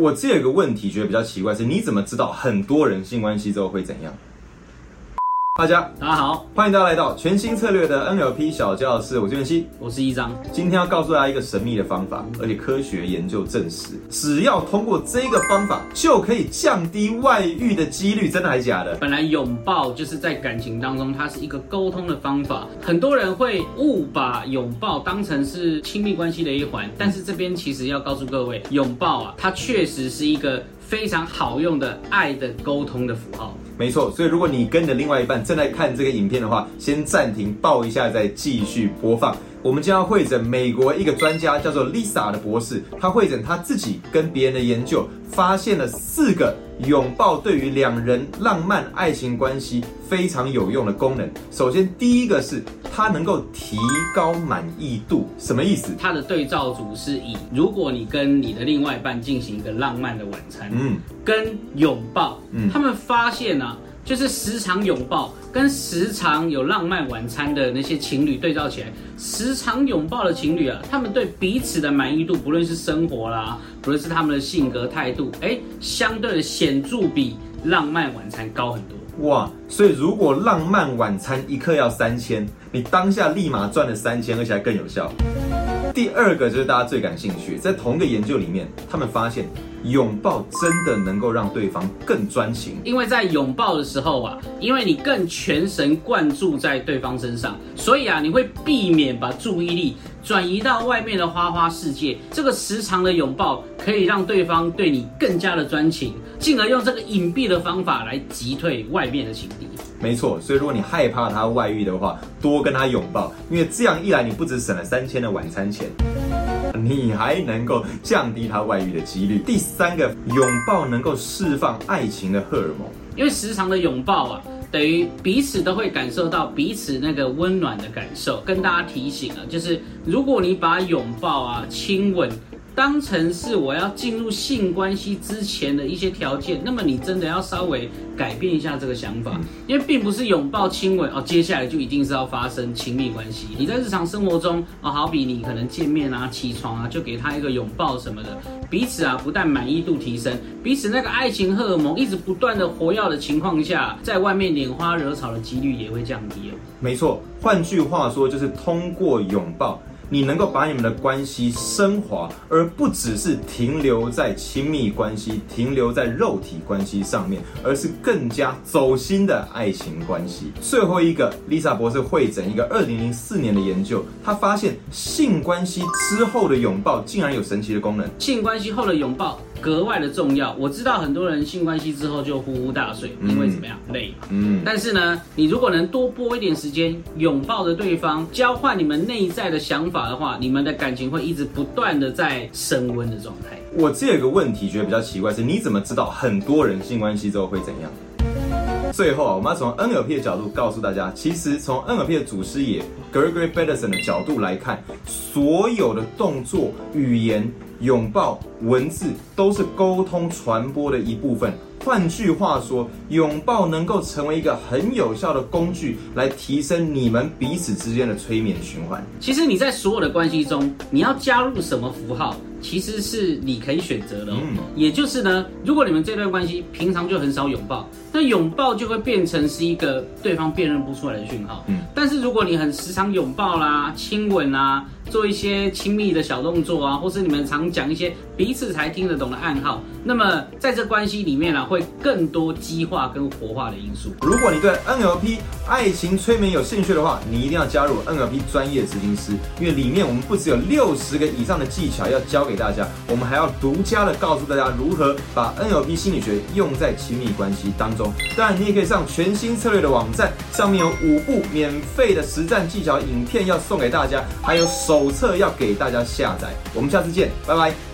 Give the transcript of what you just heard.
我这有个问题觉得比较奇怪，是你怎么知道很多人性关系之后会怎样？大家大家好，欢迎大家来到全新策略的 NLP 小教室，我是袁熙。我是一张。今天要告诉大家一个神秘的方法，而且科学研究证实，只要通过这个方法，就可以降低外遇的几率。真的还是假的？本来拥抱就是在感情当中，它是一个沟通的方法。很多人会误把拥抱当成是亲密关系的一环，但是这边其实要告诉各位，拥抱啊，它确实是一个非常好用的爱的沟通的符号。没错，所以如果你跟你的另外一半正在看这个影片的话，先暂停，抱一下，再继续播放。我们将要会诊美国一个专家叫做 Lisa 的博士，他会诊他自己跟别人的研究，发现了四个拥抱对于两人浪漫爱情关系非常有用的功能。首先，第一个是它能够提高满意度，什么意思？它的对照组是以如果你跟你的另外一半进行一个浪漫的晚餐，嗯，跟拥抱，嗯，他们发现呢。就是时常拥抱跟时常有浪漫晚餐的那些情侣对照起来，时常拥抱的情侣啊，他们对彼此的满意度，不论是生活啦，不论是他们的性格态度，哎，相对的显著比浪漫晚餐高很多。哇，所以如果浪漫晚餐一克要三千，你当下立马赚了三千，而且还更有效。第二个就是大家最感兴趣，在同一个研究里面，他们发现。拥抱真的能够让对方更专情，因为在拥抱的时候啊，因为你更全神贯注在对方身上，所以啊，你会避免把注意力转移到外面的花花世界。这个时长的拥抱可以让对方对你更加的专情，进而用这个隐蔽的方法来击退外面的情敌。没错，所以如果你害怕他外遇的话，多跟他拥抱，因为这样一来，你不止省了三千的晚餐钱。你还能够降低他外遇的几率。第三个，拥抱能够释放爱情的荷尔蒙，因为时常的拥抱啊，等于彼此都会感受到彼此那个温暖的感受。跟大家提醒啊，就是如果你把拥抱啊、亲吻。当成是我要进入性关系之前的一些条件，那么你真的要稍微改变一下这个想法，因为并不是拥抱亲吻哦，接下来就一定是要发生亲密关系。你在日常生活中哦，好比你可能见面啊、起床啊，就给他一个拥抱什么的，彼此啊不但满意度提升，彼此那个爱情荷尔蒙一直不断的活跃的情况下，在外面拈花惹草的几率也会降低哦。没错，换句话说就是通过拥抱。你能够把你们的关系升华，而不只是停留在亲密关系、停留在肉体关系上面，而是更加走心的爱情关系。最后一个，Lisa 博士会诊一个二零零四年的研究，他发现性关系之后的拥抱竟然有神奇的功能。性关系后的拥抱。格外的重要。我知道很多人性关系之后就呼呼大睡，因为怎么样累嘛。嗯。但是呢，你如果能多拨一点时间拥抱着对方，交换你们内在的想法的话，你们的感情会一直不断的在升温的状态。我这有个问题觉得比较奇怪，是你怎么知道很多人性关系之后会怎样？最后啊，我们要从 NLP 的角度告诉大家，其实从 NLP 的祖师爷 Gregory Bateson 的角度来看，所有的动作、语言、拥抱、文字都是沟通传播的一部分。换句话说，拥抱能够成为一个很有效的工具，来提升你们彼此之间的催眠循环。其实你在所有的关系中，你要加入什么符号？其实是你可以选择的，嗯，也就是呢，如果你们这段关系平常就很少拥抱，那拥抱就会变成是一个对方辨认不出来的讯号，嗯，但是如果你很时常拥抱啦、亲吻啊，做一些亲密的小动作啊，或是你们常讲一些彼此才听得懂的暗号，那么在这关系里面呢，会更多激化跟活化的因素。如果你对 NLP 爱情催眠有兴趣的话，你一定要加入 NLP 专业执行师，因为里面我们不只有六十个以上的技巧要教。给大家，我们还要独家的告诉大家如何把 NLP 心理学用在亲密关系当中。当然，你也可以上全新策略的网站，上面有五部免费的实战技巧影片要送给大家，还有手手册要给大家下载。我们下次见，拜拜。